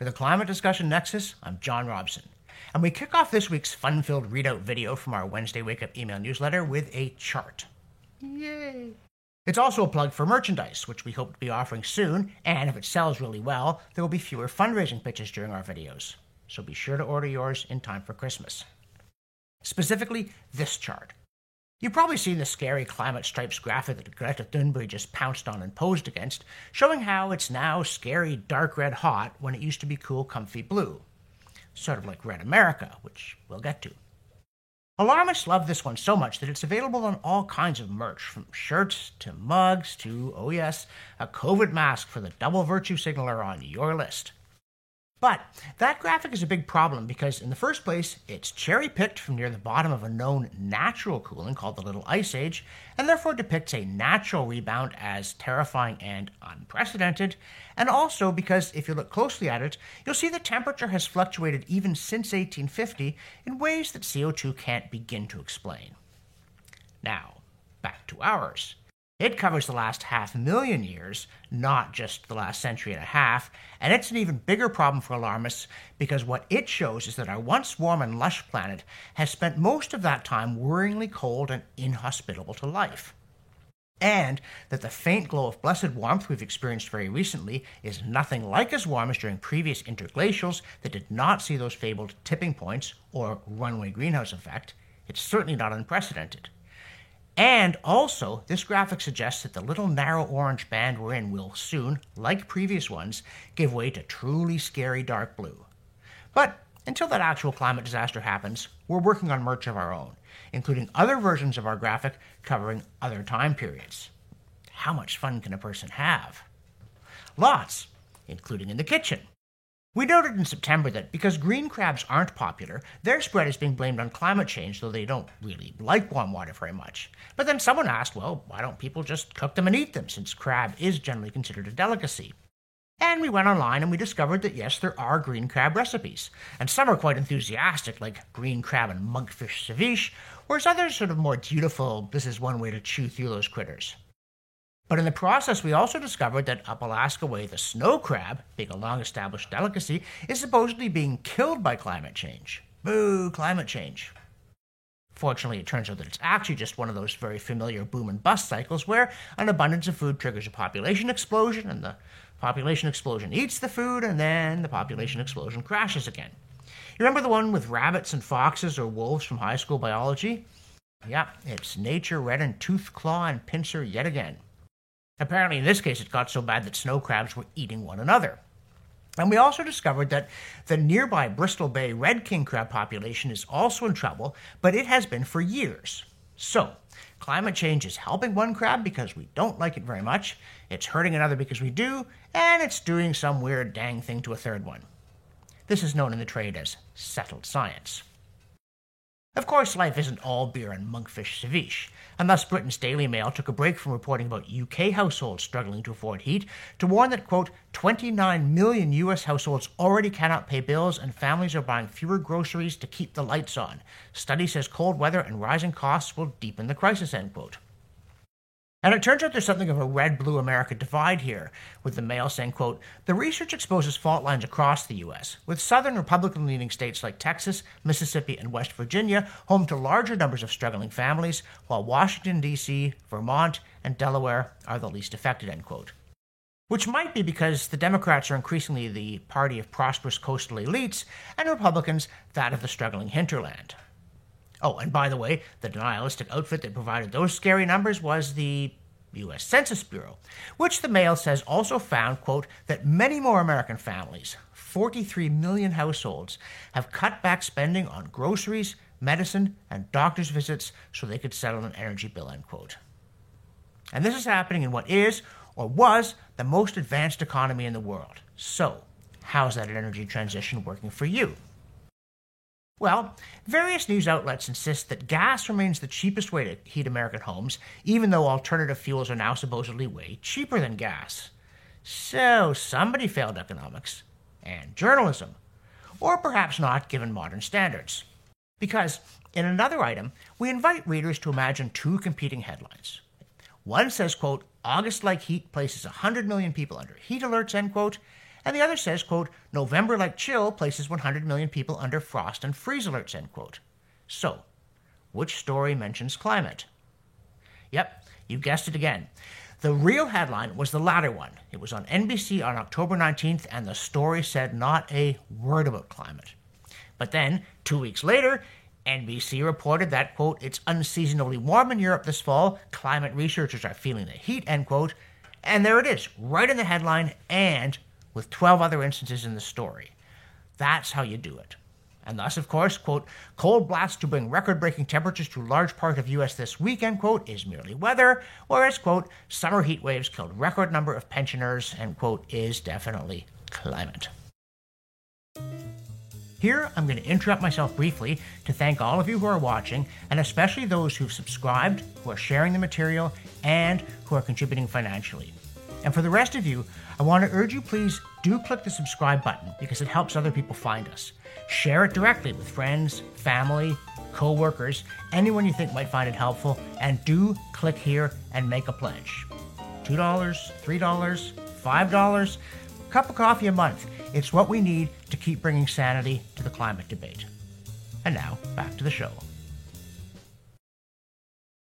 For the Climate Discussion Nexus, I'm John Robson. And we kick off this week's fun filled readout video from our Wednesday Wake Up email newsletter with a chart. Yay! It's also a plug for merchandise, which we hope to be offering soon, and if it sells really well, there will be fewer fundraising pitches during our videos. So be sure to order yours in time for Christmas. Specifically, this chart. You've probably seen the scary climate stripes graphic that Greta Thunberg just pounced on and posed against, showing how it's now scary dark red hot when it used to be cool comfy blue. Sort of like Red America, which we'll get to. Alarmists love this one so much that it's available on all kinds of merch, from shirts to mugs to, oh yes, a COVID mask for the double virtue signaler on your list. But that graphic is a big problem because, in the first place, it's cherry picked from near the bottom of a known natural cooling called the Little Ice Age, and therefore depicts a natural rebound as terrifying and unprecedented. And also because, if you look closely at it, you'll see the temperature has fluctuated even since 1850 in ways that CO2 can't begin to explain. Now, back to ours. It covers the last half million years, not just the last century and a half, and it's an even bigger problem for alarmists because what it shows is that our once warm and lush planet has spent most of that time worryingly cold and inhospitable to life. And that the faint glow of blessed warmth we've experienced very recently is nothing like as warm as during previous interglacials that did not see those fabled tipping points or runaway greenhouse effect. It's certainly not unprecedented. And also, this graphic suggests that the little narrow orange band we're in will soon, like previous ones, give way to truly scary dark blue. But until that actual climate disaster happens, we're working on merch of our own, including other versions of our graphic covering other time periods. How much fun can a person have? Lots, including in the kitchen. We noted in September that because green crabs aren't popular, their spread is being blamed on climate change, though they don't really like warm water very much. But then someone asked, well, why don't people just cook them and eat them, since crab is generally considered a delicacy? And we went online and we discovered that yes, there are green crab recipes. And some are quite enthusiastic, like green crab and monkfish ceviche, whereas others sort of more dutiful, this is one way to chew through those critters. But in the process, we also discovered that up Alaska way, the snow crab, being a long established delicacy, is supposedly being killed by climate change. Boo, climate change. Fortunately, it turns out that it's actually just one of those very familiar boom and bust cycles where an abundance of food triggers a population explosion, and the population explosion eats the food, and then the population explosion crashes again. You remember the one with rabbits and foxes or wolves from high school biology? Yeah, it's nature red and tooth, claw, and pincer yet again. Apparently, in this case, it got so bad that snow crabs were eating one another. And we also discovered that the nearby Bristol Bay red king crab population is also in trouble, but it has been for years. So, climate change is helping one crab because we don't like it very much, it's hurting another because we do, and it's doing some weird dang thing to a third one. This is known in the trade as settled science. Of course, life isn't all beer and monkfish ceviche, and thus Britain's Daily Mail took a break from reporting about UK households struggling to afford heat to warn that, quote, 29 million US households already cannot pay bills and families are buying fewer groceries to keep the lights on. Study says cold weather and rising costs will deepen the crisis, end quote. And it turns out there's something of a red-blue America divide here, with the Mail saying, quote, The research exposes fault lines across the U.S., with southern Republican-leaning states like Texas, Mississippi, and West Virginia home to larger numbers of struggling families, while Washington, D.C., Vermont, and Delaware are the least affected, end quote. Which might be because the Democrats are increasingly the party of prosperous coastal elites, and Republicans that of the struggling hinterland. Oh, and by the way, the denialistic outfit that provided those scary numbers was the U.S. Census Bureau, which the Mail says also found, quote, that many more American families, 43 million households, have cut back spending on groceries, medicine, and doctor's visits so they could settle an energy bill, end quote. And this is happening in what is, or was, the most advanced economy in the world. So, how's that energy transition working for you? Well, various news outlets insist that gas remains the cheapest way to heat American homes, even though alternative fuels are now supposedly way cheaper than gas. So, somebody failed economics and journalism, or perhaps not given modern standards. Because, in another item, we invite readers to imagine two competing headlines. One says, quote, August like heat places 100 million people under heat alerts, end quote, and the other says, quote, November like chill places 100 million people under frost and freeze alerts, end quote. So, which story mentions climate? Yep, you guessed it again. The real headline was the latter one. It was on NBC on October 19th, and the story said not a word about climate. But then, two weeks later, NBC reported that, quote, it's unseasonably warm in Europe this fall. Climate researchers are feeling the heat, end quote. And there it is, right in the headline and with 12 other instances in the story. That's how you do it. And thus, of course, quote, cold blasts to bring record breaking temperatures to large part of US this weekend, quote, is merely weather, whereas, quote, summer heat waves killed record number of pensioners, and, quote, is definitely climate. Here, I'm going to interrupt myself briefly to thank all of you who are watching, and especially those who've subscribed, who are sharing the material, and who are contributing financially. And for the rest of you, I want to urge you please do click the subscribe button because it helps other people find us. Share it directly with friends, family, co workers, anyone you think might find it helpful, and do click here and make a pledge. $2, $3, $5, cup of coffee a month. It's what we need to keep bringing sanity to the climate debate. And now, back to the show.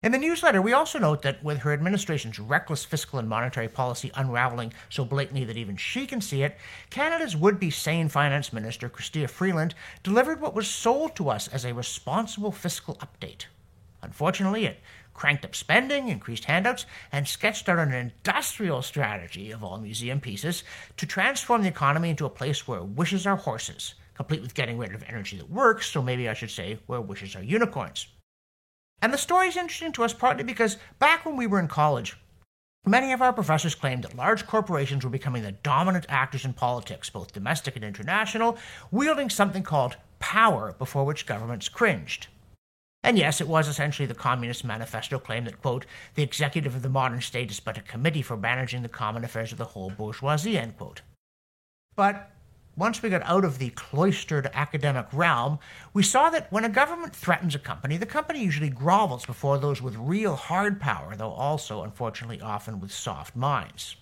In the newsletter, we also note that with her administration's reckless fiscal and monetary policy unraveling so blatantly that even she can see it, Canada's would be sane finance minister, Chrystia Freeland, delivered what was sold to us as a responsible fiscal update. Unfortunately, it cranked up spending, increased handouts, and sketched out an industrial strategy of all museum pieces to transform the economy into a place where wishes are horses, complete with getting rid of energy that works, so maybe I should say where wishes are unicorns. And the story is interesting to us partly because back when we were in college, many of our professors claimed that large corporations were becoming the dominant actors in politics, both domestic and international, wielding something called power before which governments cringed. And yes, it was essentially the Communist Manifesto claim that, quote, the executive of the modern state is but a committee for managing the common affairs of the whole bourgeoisie, end quote. But once we got out of the cloistered academic realm, we saw that when a government threatens a company, the company usually grovels before those with real hard power, though also, unfortunately, often with soft minds.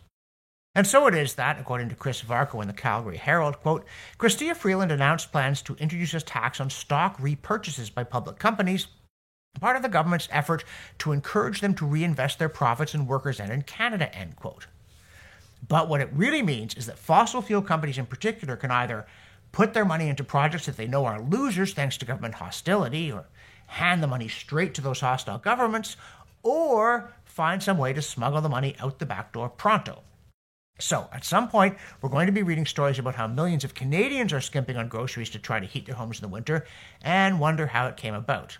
And so it is that, according to Chris Varcoe in the Calgary Herald, quote, Chrystia Freeland announced plans to introduce a tax on stock repurchases by public companies, part of the government's effort to encourage them to reinvest their profits in workers and in Canada, end quote. But what it really means is that fossil fuel companies in particular can either put their money into projects that they know are losers thanks to government hostility, or hand the money straight to those hostile governments, or find some way to smuggle the money out the back door pronto. So, at some point, we're going to be reading stories about how millions of Canadians are skimping on groceries to try to heat their homes in the winter and wonder how it came about.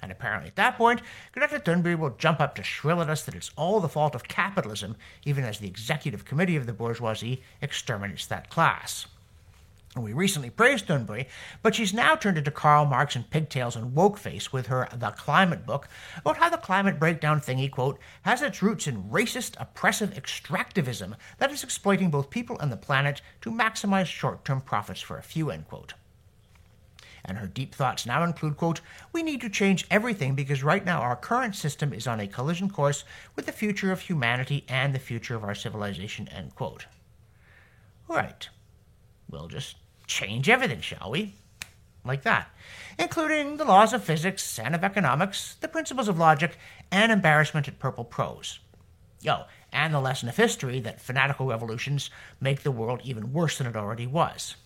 And apparently at that point, Greta Thunberg will jump up to shrill at us that it's all the fault of capitalism, even as the executive committee of the bourgeoisie exterminates that class. And we recently praised Thunberg, but she's now turned into Karl Marx and pigtails and woke face with her The Climate book about how the climate breakdown thingy, quote, has its roots in racist, oppressive extractivism that is exploiting both people and the planet to maximize short term profits for a few, end quote. And her deep thoughts now include, quote, We need to change everything because right now our current system is on a collision course with the future of humanity and the future of our civilization, end quote. All right. We'll just change everything, shall we? Like that. Including the laws of physics and of economics, the principles of logic, and embarrassment at purple prose. Yo, and the lesson of history that fanatical revolutions make the world even worse than it already was.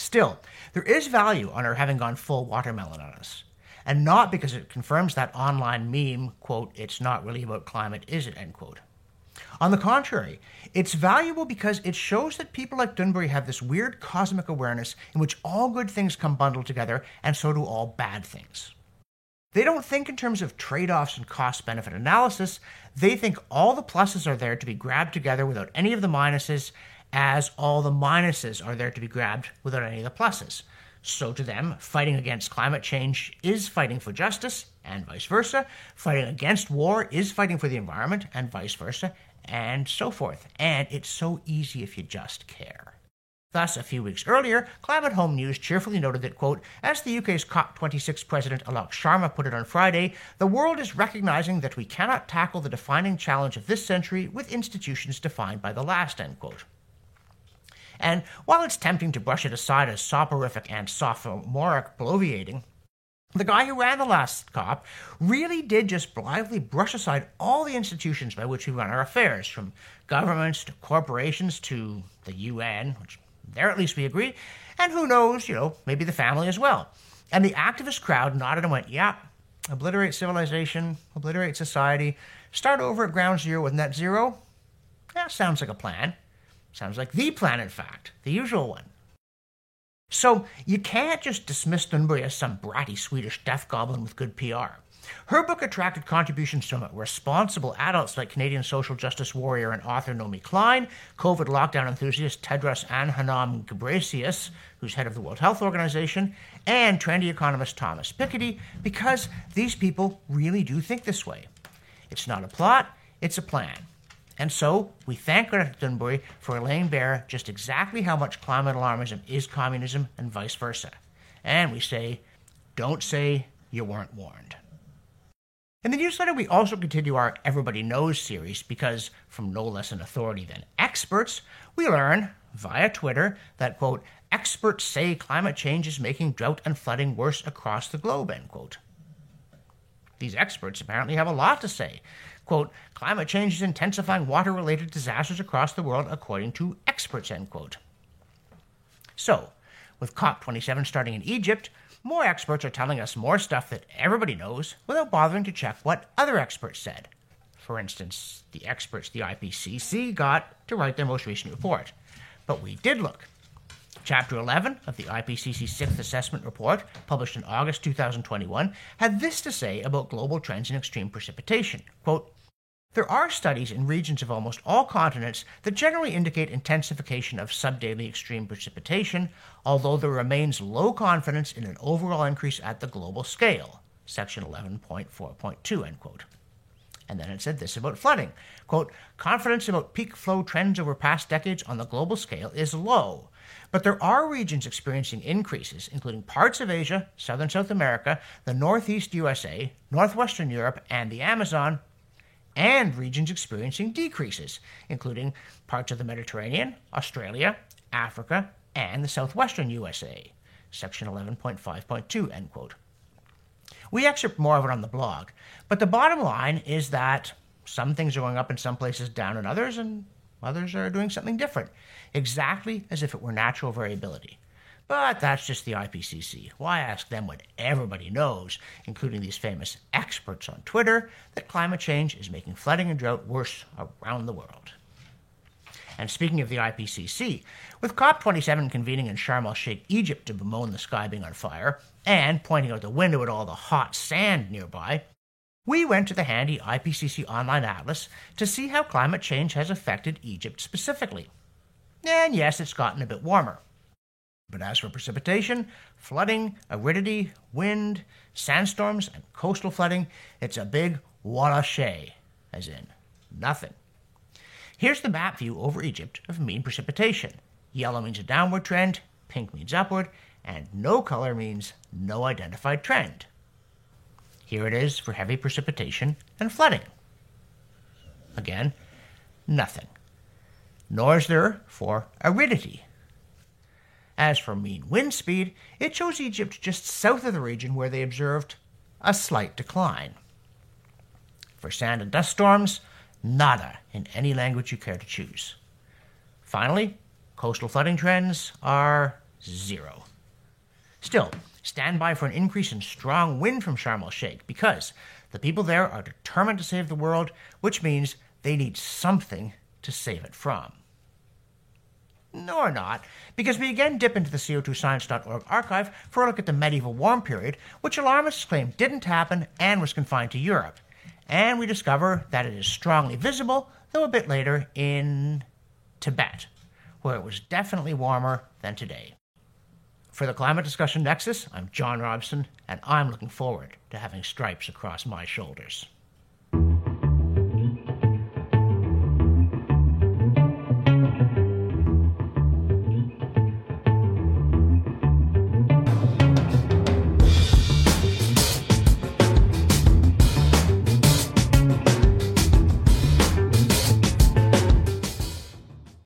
Still, there is value on her having gone full watermelon on us. And not because it confirms that online meme, quote, it's not really about climate, is it, end quote. On the contrary, it's valuable because it shows that people like Thunberg have this weird cosmic awareness in which all good things come bundled together, and so do all bad things. They don't think in terms of trade offs and cost benefit analysis. They think all the pluses are there to be grabbed together without any of the minuses, as all the minuses are there to be grabbed without any of the pluses. So, to them, fighting against climate change is fighting for justice, and vice versa. Fighting against war is fighting for the environment, and vice versa, and so forth. And it's so easy if you just care. Thus, a few weeks earlier, Climate Home News cheerfully noted that, quote, as the UK's COP26 President Alok Sharma put it on Friday, the world is recognizing that we cannot tackle the defining challenge of this century with institutions defined by the last, end quote. And while it's tempting to brush it aside as soporific and sophomoric bloviating, the guy who ran the last COP really did just blithely brush aside all the institutions by which we run our affairs, from governments to corporations to the UN, which there at least we agree, and who knows, you know, maybe the family as well. And the activist crowd nodded and went, yeah, obliterate civilization, obliterate society, start over at ground zero with net zero. That sounds like a plan. Sounds like the plan, in fact, the usual one. So you can't just dismiss Thunberg as some bratty Swedish death goblin with good PR. Her book attracted contributions from responsible adults like Canadian social justice warrior and author Naomi Klein, COVID lockdown enthusiast Tedros Adhanom Ghebreyesus, who's head of the World Health Organization, and trendy economist Thomas Piketty, because these people really do think this way. It's not a plot, it's a plan. And so we thank Thunberg for laying bare just exactly how much climate alarmism is communism and vice versa. And we say, don't say you weren't warned. In the newsletter, we also continue our Everybody Knows series because, from no less an authority than experts, we learn via Twitter that, quote, experts say climate change is making drought and flooding worse across the globe, end quote. These experts apparently have a lot to say, quote, climate change is intensifying water related disasters across the world, according to experts, end quote. So, with COP27 starting in Egypt, more experts are telling us more stuff that everybody knows without bothering to check what other experts said. For instance, the experts the IPCC got to write their most recent report. But we did look. Chapter 11 of the IPCC Sixth Assessment Report, published in August 2021, had this to say about global trends in extreme precipitation. Quote, there are studies in regions of almost all continents that generally indicate intensification of subdaily extreme precipitation, although there remains low confidence in an overall increase at the global scale. Section 11.4.2, end quote. And then it said this about flooding. Quote, confidence about peak flow trends over past decades on the global scale is low, but there are regions experiencing increases, including parts of Asia, southern South America, the northeast USA, northwestern Europe, and the Amazon, and regions experiencing decreases, including parts of the Mediterranean, Australia, Africa, and the southwestern USA. Section 11.5.2, end quote. We excerpt more of it on the blog, but the bottom line is that some things are going up in some places, down in others, and others are doing something different, exactly as if it were natural variability. But that's just the IPCC. Why ask them when everybody knows, including these famous experts on Twitter, that climate change is making flooding and drought worse around the world? And speaking of the IPCC, with COP27 convening in Sharm el Sheikh, Egypt to bemoan the sky being on fire, and pointing out the window at all the hot sand nearby, we went to the handy IPCC online atlas to see how climate change has affected Egypt specifically. And yes, it's gotten a bit warmer. But as for precipitation, flooding, aridity, wind, sandstorms, and coastal flooding, it's a big walashay, as in nothing. Here's the map view over Egypt of mean precipitation. Yellow means a downward trend, pink means upward, and no color means no identified trend. Here it is for heavy precipitation and flooding. Again, nothing. Nor is there for aridity, as for mean wind speed, it shows Egypt just south of the region where they observed a slight decline. For sand and dust storms, nada in any language you care to choose. Finally, coastal flooding trends are zero. Still, stand by for an increase in strong wind from Sharm el Sheikh because the people there are determined to save the world, which means they need something to save it from. Nor not, because we again dip into the CO2science.org archive for a look at the medieval warm period, which alarmists claim didn't happen and was confined to Europe. And we discover that it is strongly visible, though a bit later, in Tibet, where it was definitely warmer than today. For the Climate Discussion Nexus, I'm John Robson, and I'm looking forward to having stripes across my shoulders.